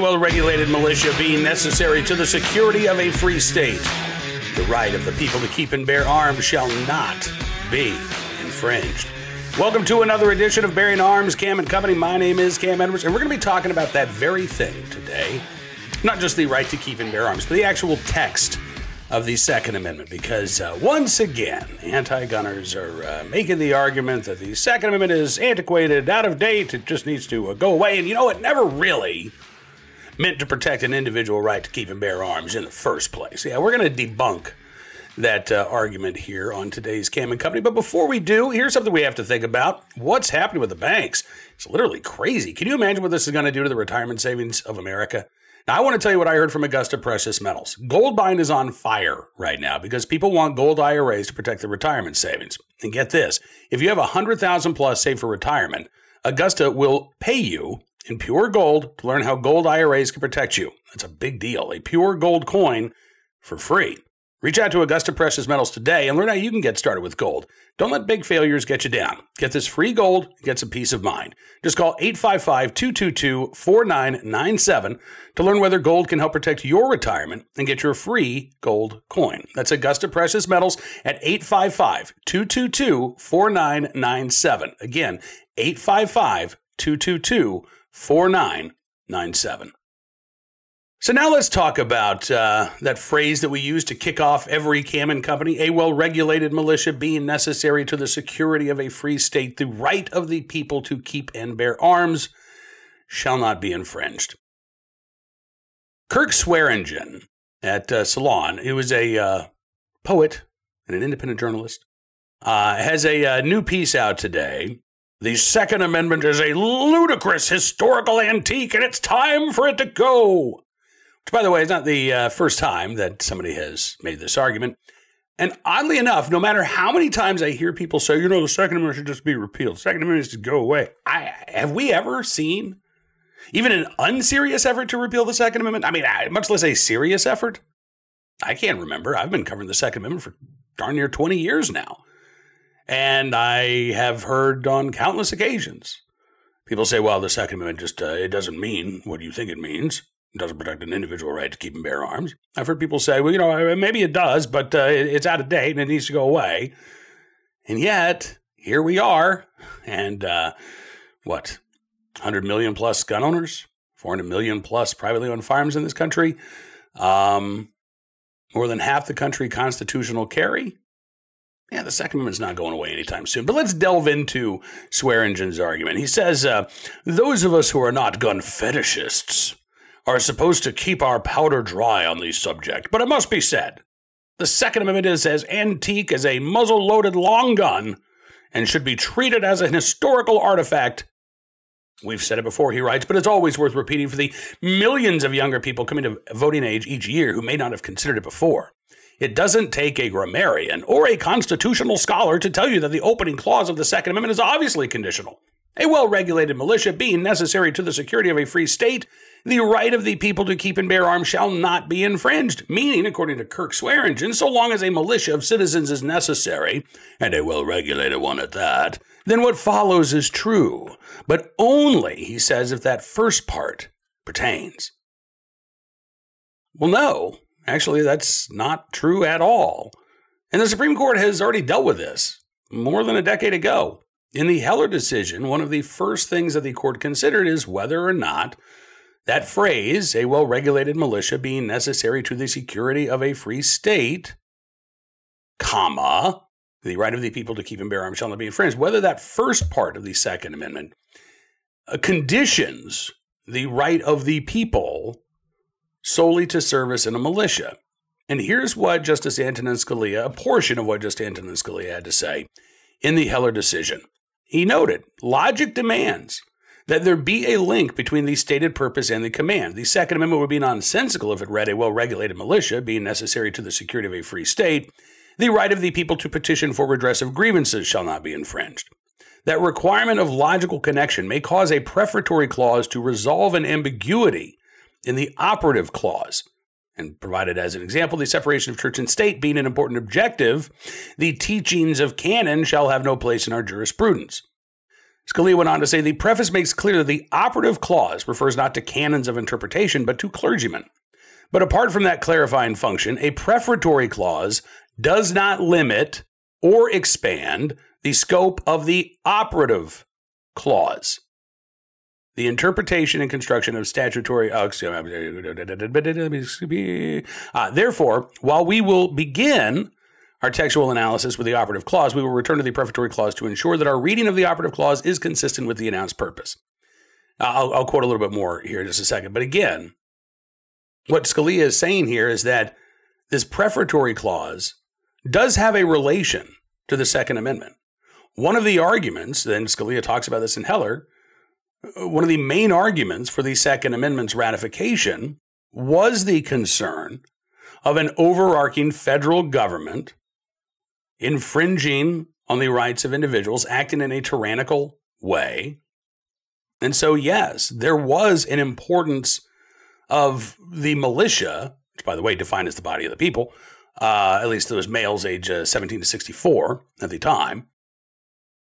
well regulated militia being necessary to the security of a free state. The right of the people to keep and bear arms shall not be infringed. Welcome to another edition of Bearing Arms, Cam and Company. My name is Cam Edwards, and we're going to be talking about that very thing today. Not just the right to keep and bear arms, but the actual text of the Second Amendment because uh, once again, anti gunners are uh, making the argument that the Second Amendment is antiquated, out of date, it just needs to uh, go away. And you know, it never really meant to protect an individual right to keep and bear arms in the first place. Yeah, we're going to debunk that uh, argument here on today's Cam and Company. But before we do, here's something we have to think about. What's happening with the banks? It's literally crazy. Can you imagine what this is going to do to the retirement savings of America? Now, I want to tell you what I heard from Augusta Precious Metals. Gold buying is on fire right now because people want gold IRAs to protect their retirement savings. And get this if you have 100000 plus saved for retirement, Augusta will pay you in pure gold to learn how gold IRAs can protect you. That's a big deal. A pure gold coin for free. Reach out to Augusta Precious Metals today and learn how you can get started with gold. Don't let big failures get you down. Get this free gold, get some peace of mind. Just call 855 222 4997 to learn whether gold can help protect your retirement and get your free gold coin. That's Augusta Precious Metals at 855 222 4997. Again, 855 222 4997. So now let's talk about uh, that phrase that we use to kick off every Cam Company: a well-regulated militia being necessary to the security of a free state. The right of the people to keep and bear arms shall not be infringed. Kirk Swearingen at uh, Salon, who is a uh, poet and an independent journalist, uh, has a uh, new piece out today. The Second Amendment is a ludicrous historical antique, and it's time for it to go. Which, by the way, is not the uh, first time that somebody has made this argument. And oddly enough, no matter how many times I hear people say, you know, the Second Amendment should just be repealed, the Second Amendment should go away. I have we ever seen even an unserious effort to repeal the Second Amendment? I mean, much less a serious effort. I can't remember. I've been covering the Second Amendment for darn near 20 years now. And I have heard on countless occasions people say, well, the Second Amendment just, uh, it doesn't mean what you think it means. It doesn't protect an individual right to keep and bear arms. I've heard people say, well, you know, maybe it does, but uh, it's out of date and it needs to go away. And yet, here we are. And uh, what, 100 million plus gun owners, 400 million plus privately owned farms in this country, um, more than half the country constitutional carry. Yeah, the Second Amendment's not going away anytime soon. But let's delve into Swearingen's argument. He says, uh, those of us who are not gun fetishists are supposed to keep our powder dry on the subject, but it must be said the Second Amendment is as antique as a muzzle loaded long gun and should be treated as an historical artifact. We've said it before, he writes, but it's always worth repeating for the millions of younger people coming to voting age each year who may not have considered it before. It doesn't take a grammarian or a constitutional scholar to tell you that the opening clause of the Second Amendment is obviously conditional. A well regulated militia being necessary to the security of a free state the right of the people to keep and bear arms shall not be infringed, meaning, according to Kirk Swearingen, so long as a militia of citizens is necessary, and a well regulated one at that, then what follows is true, but only, he says, if that first part pertains. Well, no, actually, that's not true at all. And the Supreme Court has already dealt with this more than a decade ago. In the Heller decision, one of the first things that the court considered is whether or not that phrase, a well regulated militia being necessary to the security of a free state, comma, the right of the people to keep and bear arms shall not be infringed, whether that first part of the Second Amendment uh, conditions the right of the people solely to service in a militia. And here's what Justice Antonin Scalia, a portion of what Justice Antonin Scalia had to say in the Heller decision. He noted logic demands that there be a link between the stated purpose and the command. The Second Amendment would be nonsensical if it read a well regulated militia being necessary to the security of a free state. The right of the people to petition for redress of grievances shall not be infringed. That requirement of logical connection may cause a prefatory clause to resolve an ambiguity in the operative clause. And provided as an example, the separation of church and state being an important objective, the teachings of canon shall have no place in our jurisprudence. Scalia went on to say the preface makes clear that the operative clause refers not to canons of interpretation, but to clergymen. But apart from that clarifying function, a prefatory clause does not limit or expand the scope of the operative clause. The interpretation and construction of statutory. Uh, therefore, while we will begin our textual analysis with the operative clause, we will return to the prefatory clause to ensure that our reading of the operative clause is consistent with the announced purpose. I'll, I'll quote a little bit more here in just a second. But again, what Scalia is saying here is that this prefatory clause does have a relation to the Second Amendment. One of the arguments, then Scalia talks about this in Heller, one of the main arguments for the Second Amendment's ratification was the concern of an overarching federal government infringing on the rights of individuals, acting in a tyrannical way. And so, yes, there was an importance of the militia, which, by the way, defined as the body of the people, uh, at least those males age uh, 17 to 64 at the time,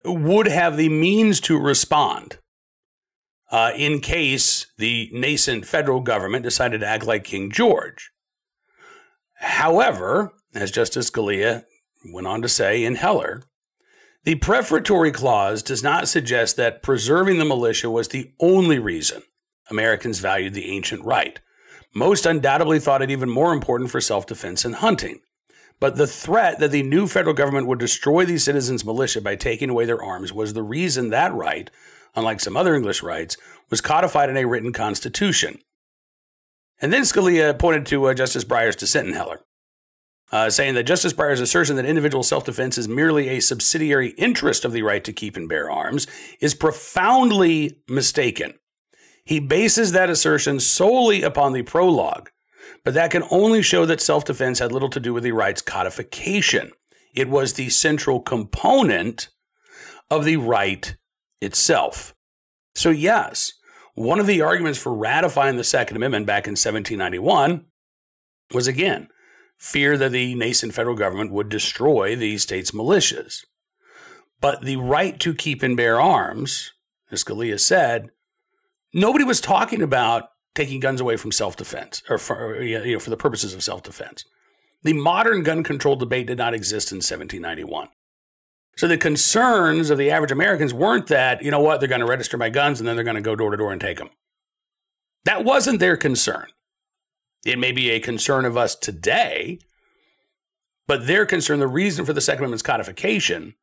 would have the means to respond uh, in case the nascent federal government decided to act like King George. However, as Justice Scalia went on to say in Heller, the prefatory clause does not suggest that preserving the militia was the only reason Americans valued the ancient right. Most undoubtedly thought it even more important for self defense and hunting. But the threat that the new federal government would destroy these citizens' militia by taking away their arms was the reason that right unlike some other English rights, was codified in a written constitution. And then Scalia pointed to uh, Justice Breyer's dissent in Heller, uh, saying that Justice Breyer's assertion that individual self defense is merely a subsidiary interest of the right to keep and bear arms is profoundly mistaken. He bases that assertion solely upon the prologue, but that can only show that self defense had little to do with the right's codification. It was the central component of the right itself. So, yes, one of the arguments for ratifying the Second Amendment back in 1791 was again fear that the nascent federal government would destroy the state's militias. But the right to keep and bear arms, as Scalia said, nobody was talking about taking guns away from self defense or for, you know, for the purposes of self defense. The modern gun control debate did not exist in 1791. So the concerns of the average Americans weren't that, you know what, they're going to register my guns and then they're going to go door to door and take them. That wasn't their concern. It may be a concern of us today, but their concern, the reason for the Second Amendment's codification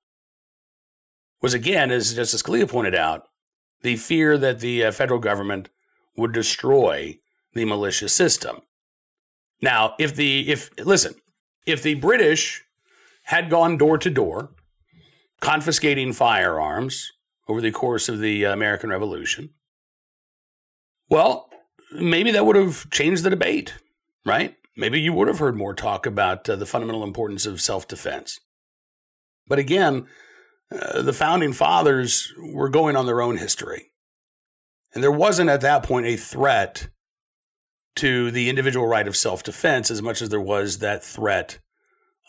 was again, as Justice Scalia pointed out, the fear that the uh, federal government would destroy the militia system. Now, if the if listen, if the British had gone door to door confiscating firearms over the course of the American Revolution, well, maybe that would have changed the debate, right? Maybe you would have heard more talk about uh, the fundamental importance of self defense. But again, uh, the founding fathers were going on their own history. And there wasn't at that point a threat to the individual right of self defense as much as there was that threat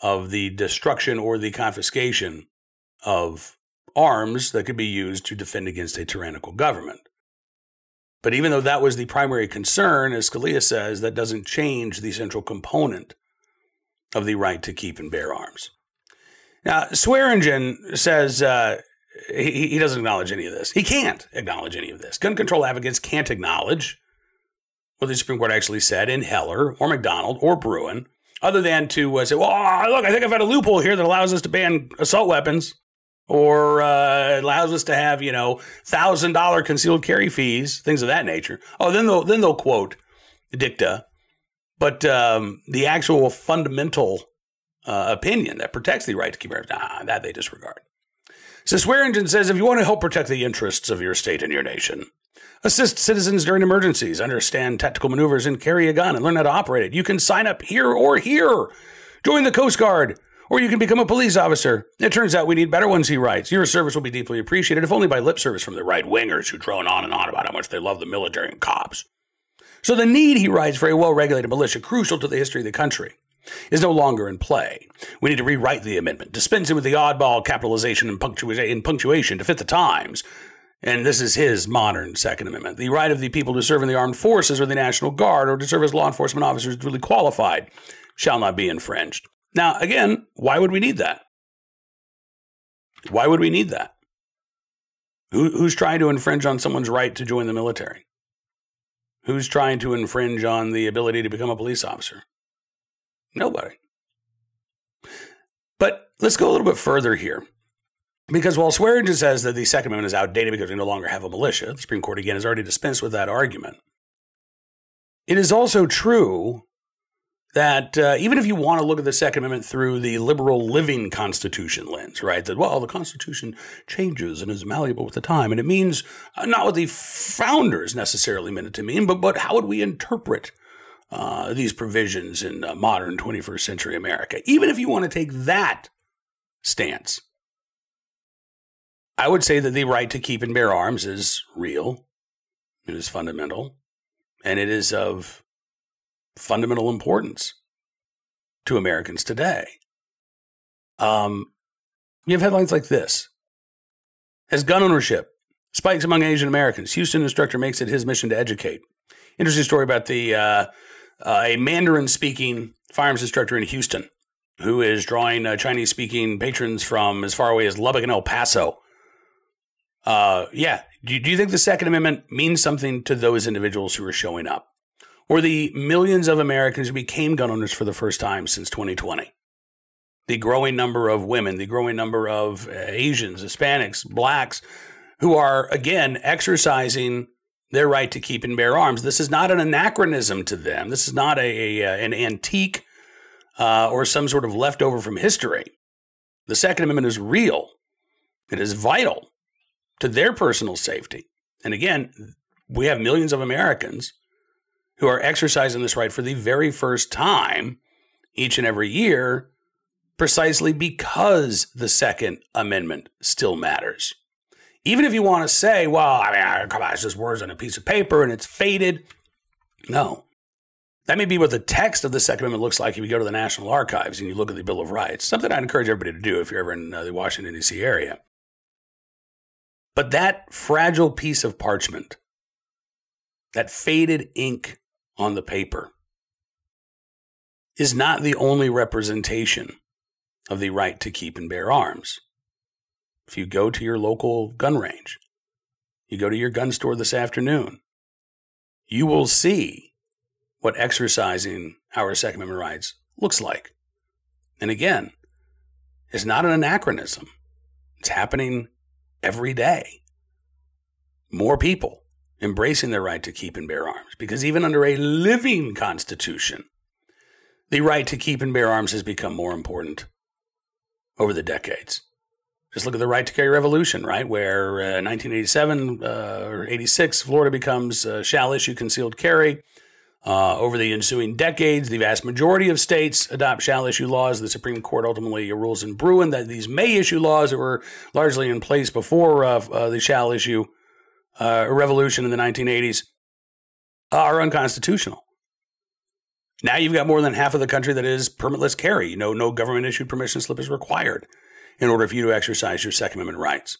of the destruction or the confiscation of arms that could be used to defend against a tyrannical government. But even though that was the primary concern, as Scalia says, that doesn't change the central component of the right to keep and bear arms. Now, Swearingen says uh, he, he doesn't acknowledge any of this. He can't acknowledge any of this. Gun control advocates can't acknowledge what the Supreme Court actually said in Heller or McDonald or Bruen, other than to uh, say, well, look, I think I've got a loophole here that allows us to ban assault weapons or uh, allows us to have you know thousand dollar concealed carry fees, things of that nature. Oh, then they'll then they'll quote dicta, but um, the actual fundamental uh, opinion that protects the right to keep arms, nah, that they disregard. So Swearingen says if you want to help protect the interests of your state and your nation, assist citizens during emergencies, understand tactical maneuvers, and carry a gun and learn how to operate it. You can sign up here or here. Join the Coast Guard or you can become a police officer. It turns out we need better ones, he writes. Your service will be deeply appreciated, if only by lip service from the right wingers who drone on and on about how much they love the military and cops. So the need, he writes, for a well regulated militia, crucial to the history of the country, is no longer in play. We need to rewrite the amendment, dispensing with the oddball capitalization and, and punctuation to fit the times. And this is his modern Second Amendment. The right of the people to serve in the armed forces or the National Guard or to serve as law enforcement officers duly qualified shall not be infringed. Now, again, why would we need that? Why would we need that? Who, who's trying to infringe on someone's right to join the military? Who's trying to infringe on the ability to become a police officer? Nobody. But let's go a little bit further here. Because while Swearingen says that the Second Amendment is outdated because we no longer have a militia, the Supreme Court again has already dispensed with that argument. It is also true that uh, even if you want to look at the Second Amendment through the liberal living Constitution lens, right? That, well, the Constitution changes and is malleable with the time. And it means uh, not what the founders necessarily meant it to mean, but, but how would we interpret uh, these provisions in uh, modern 21st century America? Even if you want to take that stance, I would say that the right to keep and bear arms is real, it is fundamental, and it is of fundamental importance to Americans today. Um, you have headlines like this As gun ownership spikes among Asian Americans, Houston instructor makes it his mission to educate. Interesting story about the uh, uh, a Mandarin speaking firearms instructor in Houston who is drawing uh, Chinese speaking patrons from as far away as Lubbock and El Paso uh, yeah. Do, do you think the Second Amendment means something to those individuals who are showing up? Or the millions of Americans who became gun owners for the first time since 2020? The growing number of women, the growing number of uh, Asians, Hispanics, blacks who are, again, exercising their right to keep and bear arms. This is not an anachronism to them. This is not a, a uh, an antique uh, or some sort of leftover from history. The Second Amendment is real. It is vital to their personal safety. And again, we have millions of Americans who are exercising this right for the very first time each and every year, precisely because the Second Amendment still matters. Even if you want to say, well, I mean, come on, it's just words on a piece of paper and it's faded. No. That may be what the text of the Second Amendment looks like if you go to the National Archives and you look at the Bill of Rights. Something I'd encourage everybody to do if you're ever in uh, the Washington, D.C. area. But that fragile piece of parchment, that faded ink on the paper, is not the only representation of the right to keep and bear arms. If you go to your local gun range, you go to your gun store this afternoon, you will see what exercising our Second Amendment rights looks like. And again, it's not an anachronism. It's happening every day. More people embracing their right to keep and bear arms because even under a living constitution, the right to keep and bear arms has become more important over the decades. Just look at the right to carry revolution, right? Where uh, 1987 uh, or 86, Florida becomes uh, shall issue concealed carry. Uh, over the ensuing decades, the vast majority of states adopt shall issue laws. The Supreme Court ultimately rules in Bruen that these may issue laws that were largely in place before uh, uh, the shall issue uh, revolution in the 1980s are unconstitutional. Now you've got more than half of the country that is permitless carry. You know, no government issued permission slip is required in order for you to exercise your Second Amendment rights.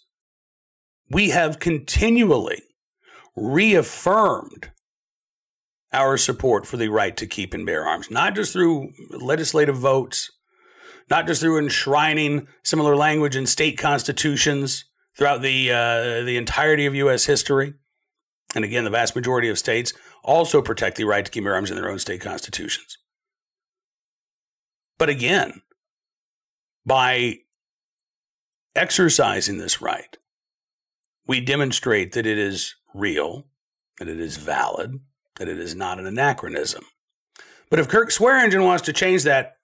We have continually reaffirmed our support for the right to keep and bear arms, not just through legislative votes, not just through enshrining similar language in state constitutions throughout the uh, the entirety of U.S. history. And again, the vast majority of states also protect the right to keep arms in their own state constitutions. But again, by exercising this right, we demonstrate that it is real, that it is valid, that it is not an anachronism. But if Kirk Swearingen wants to change that,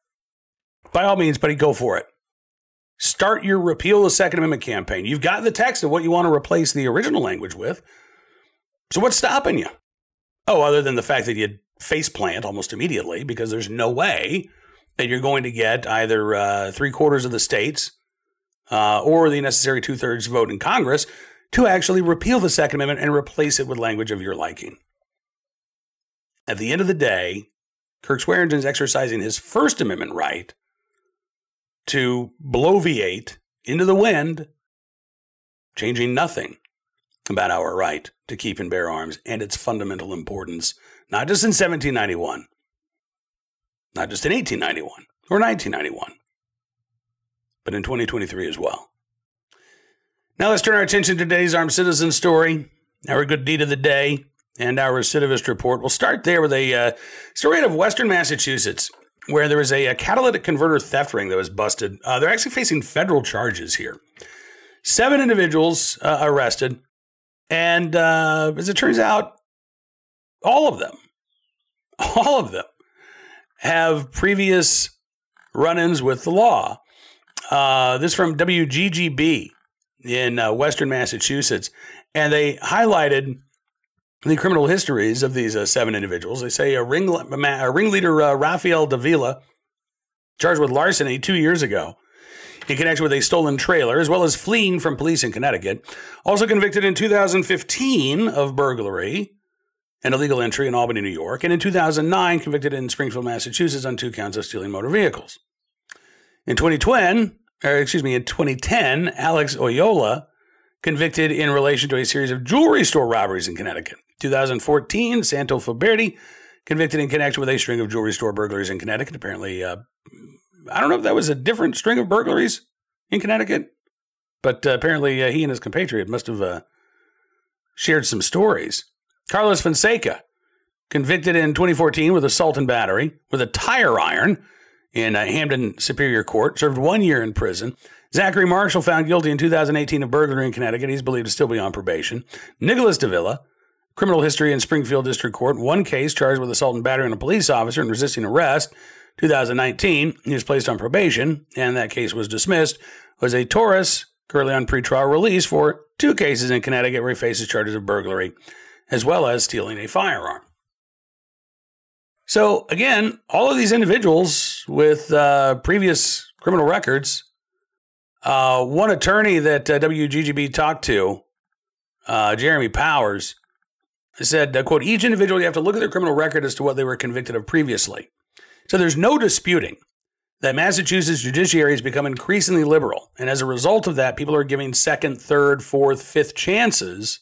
by all means, buddy, go for it. Start your repeal the Second Amendment campaign. You've got the text of what you want to replace the original language with. So what's stopping you? Oh, other than the fact that you'd face plant almost immediately because there's no way that you're going to get either uh, three quarters of the states uh, or the necessary two thirds vote in Congress to actually repeal the Second Amendment and replace it with language of your liking. At the end of the day, Kirk Swearingen is exercising his First Amendment right to bloviate into the wind, changing nothing about our right to keep and bear arms and its fundamental importance, not just in 1791, not just in 1891 or 1991, but in 2023 as well. Now let's turn our attention to today's armed citizen story, our good deed of the day, and our recidivist report. We'll start there with a uh, story out of Western Massachusetts where there was a, a catalytic converter theft ring that was busted. Uh, they're actually facing federal charges here. Seven individuals uh, arrested, and uh, as it turns out, all of them, all of them have previous run ins with the law. Uh, this from WGGB in uh, Western Massachusetts. And they highlighted the criminal histories of these uh, seven individuals. They say a, ring, a ringleader, uh, Rafael Davila, charged with larceny two years ago in connection with a stolen trailer, as well as fleeing from police in Connecticut. Also convicted in 2015 of burglary and illegal entry in Albany, New York, and in 2009 convicted in Springfield, Massachusetts on two counts of stealing motor vehicles. In 2010, or excuse me, in 2010, Alex Oyola convicted in relation to a series of jewelry store robberies in Connecticut. 2014, Santo Faberti convicted in connection with a string of jewelry store burglaries in Connecticut. Apparently, uh, I don't know if that was a different string of burglaries in Connecticut, but uh, apparently uh, he and his compatriot must have uh, shared some stories. Carlos Fonseca convicted in 2014 with assault and battery with a tire iron in uh, Hampden Superior Court, served one year in prison. Zachary Marshall found guilty in 2018 of burglary in Connecticut. He's believed to still be on probation. Nicholas Davila, criminal history in Springfield District Court, one case charged with assault and battery on a police officer and resisting arrest. 2019, he was placed on probation, and that case was dismissed. A Taurus currently on pretrial release for two cases in Connecticut where he faces charges of burglary, as well as stealing a firearm. So, again, all of these individuals with uh, previous criminal records, uh, one attorney that uh, WGGB talked to, uh, Jeremy Powers, said, uh, quote, each individual, you have to look at their criminal record as to what they were convicted of previously. So there's no disputing that Massachusetts judiciary has become increasingly liberal. And as a result of that, people are giving second, third, fourth, fifth chances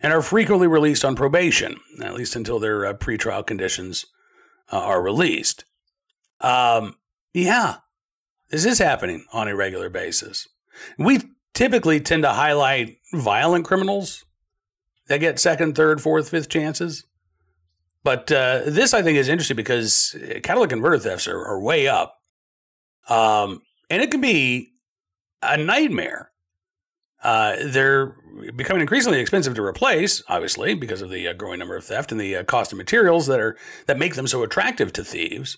and are frequently released on probation, at least until their uh, pretrial conditions uh, are released. Um, yeah, this is happening on a regular basis. We typically tend to highlight violent criminals that get second, third, fourth, fifth chances. But uh, this, I think, is interesting because catalytic converter thefts are, are way up. Um, and it can be a nightmare. Uh, they're becoming increasingly expensive to replace, obviously, because of the uh, growing number of theft and the uh, cost of materials that are that make them so attractive to thieves.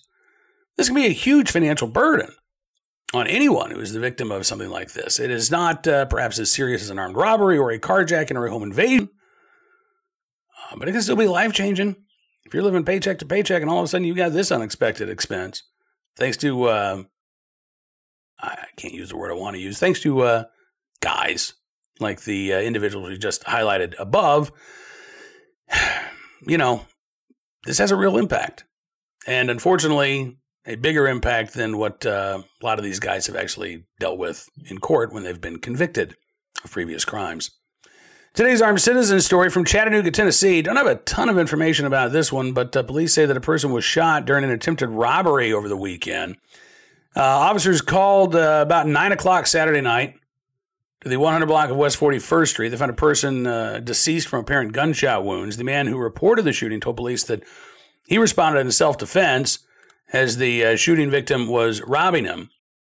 This can be a huge financial burden on anyone who is the victim of something like this. It is not uh, perhaps as serious as an armed robbery or a carjacking or a home invasion, uh, but it can still be life changing. If you're living paycheck to paycheck and all of a sudden you got this unexpected expense, thanks to uh, I can't use the word I want to use, thanks to uh, guys like the uh, individuals we just highlighted above, you know, this has a real impact. And unfortunately, a bigger impact than what uh, a lot of these guys have actually dealt with in court when they've been convicted of previous crimes. Today's armed citizen story from Chattanooga, Tennessee. Don't have a ton of information about this one, but uh, police say that a person was shot during an attempted robbery over the weekend. Uh, officers called uh, about 9 o'clock Saturday night to the 100 block of West 41st Street. They found a person uh, deceased from apparent gunshot wounds. The man who reported the shooting told police that he responded in self defense as the uh, shooting victim was robbing him.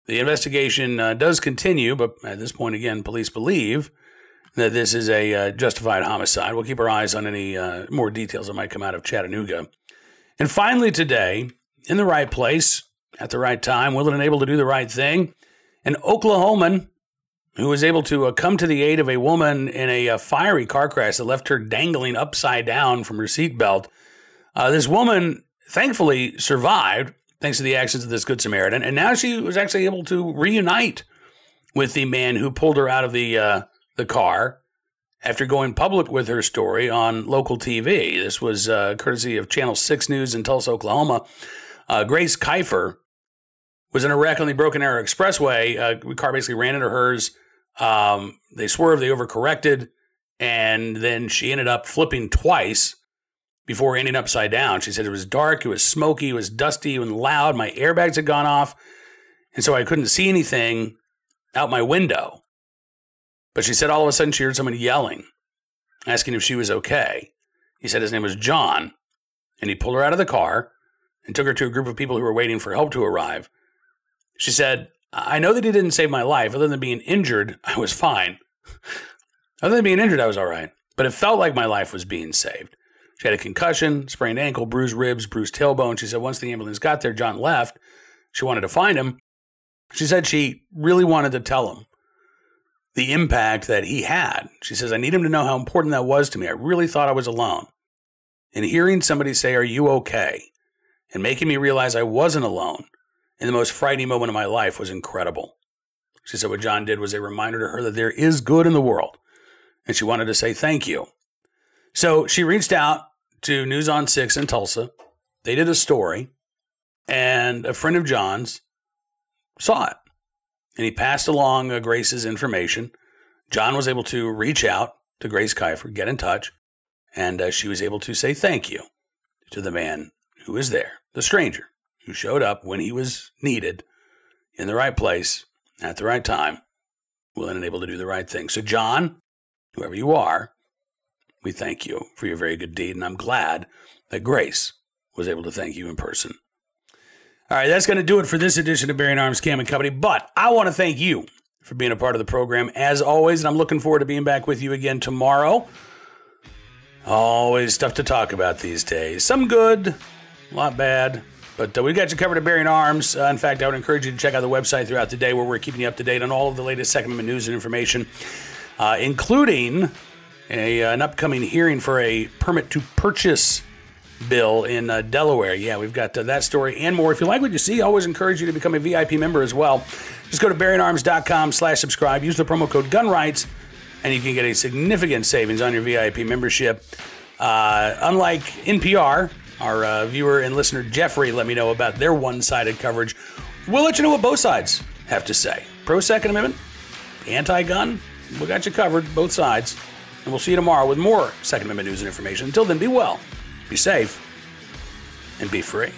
The investigation uh, does continue, but at this point, again, police believe that this is a uh, justified homicide. We'll keep our eyes on any uh, more details that might come out of Chattanooga. And finally, today, in the right place, at the right time, willing and able to do the right thing, an Oklahoman who was able to uh, come to the aid of a woman in a uh, fiery car crash that left her dangling upside down from her seatbelt. Uh, this woman thankfully survived thanks to the actions of this Good Samaritan, and now she was actually able to reunite with the man who pulled her out of the uh, the car after going public with her story on local TV. This was uh, courtesy of Channel Six News in Tulsa, Oklahoma. Uh, Grace Kiefer was in a wreck on the Broken Arrow Expressway. Uh, the car basically ran into hers. Um, they swerved, they overcorrected, And then she ended up flipping twice before ending upside down. She said it was dark, it was smoky, it was dusty and loud. My airbags had gone off. And so I couldn't see anything out my window. But she said all of a sudden she heard someone yelling, asking if she was okay. He said his name was John. And he pulled her out of the car and took her to a group of people who were waiting for help to arrive. She said, I know that he didn't save my life. Other than being injured, I was fine. Other than being injured, I was all right. But it felt like my life was being saved. She had a concussion, sprained ankle, bruised ribs, bruised tailbone. She said once the ambulance got there, John left. She wanted to find him. She said she really wanted to tell him the impact that he had. She says, I need him to know how important that was to me. I really thought I was alone. And hearing somebody say, Are you okay? and making me realize I wasn't alone in the most frightening moment of my life was incredible. She said what John did was a reminder to her that there is good in the world, and she wanted to say thank you. So she reached out to News on Six in Tulsa. They did a story, and a friend of John's saw it, and he passed along Grace's information. John was able to reach out to Grace Kifer, get in touch, and uh, she was able to say thank you to the man who was there, the stranger who showed up when he was needed in the right place at the right time, willing and able to do the right thing. So, John, whoever you are, we thank you for your very good deed, and I'm glad that Grace was able to thank you in person. All right, that's going to do it for this edition of Bearing Arms Cam and Company. But I want to thank you for being a part of the program as always, and I'm looking forward to being back with you again tomorrow. Always stuff to talk about these days. Some good, a lot bad. But uh, we've got you covered at Bearing Arms. Uh, in fact, I would encourage you to check out the website throughout the day where we're keeping you up to date on all of the latest Second Amendment news and information, uh, including a, uh, an upcoming hearing for a permit to purchase bill in uh, Delaware. Yeah, we've got uh, that story and more. If you like what you see, I always encourage you to become a VIP member as well. Just go to bearingarms.com slash subscribe. Use the promo code GUNRIGHTS, and you can get a significant savings on your VIP membership. unlike NPR, our uh, viewer and listener Jeffrey let me know about their one sided coverage. We'll let you know what both sides have to say. Pro Second Amendment, anti gun, we got you covered, both sides. And we'll see you tomorrow with more Second Amendment news and information. Until then, be well, be safe, and be free.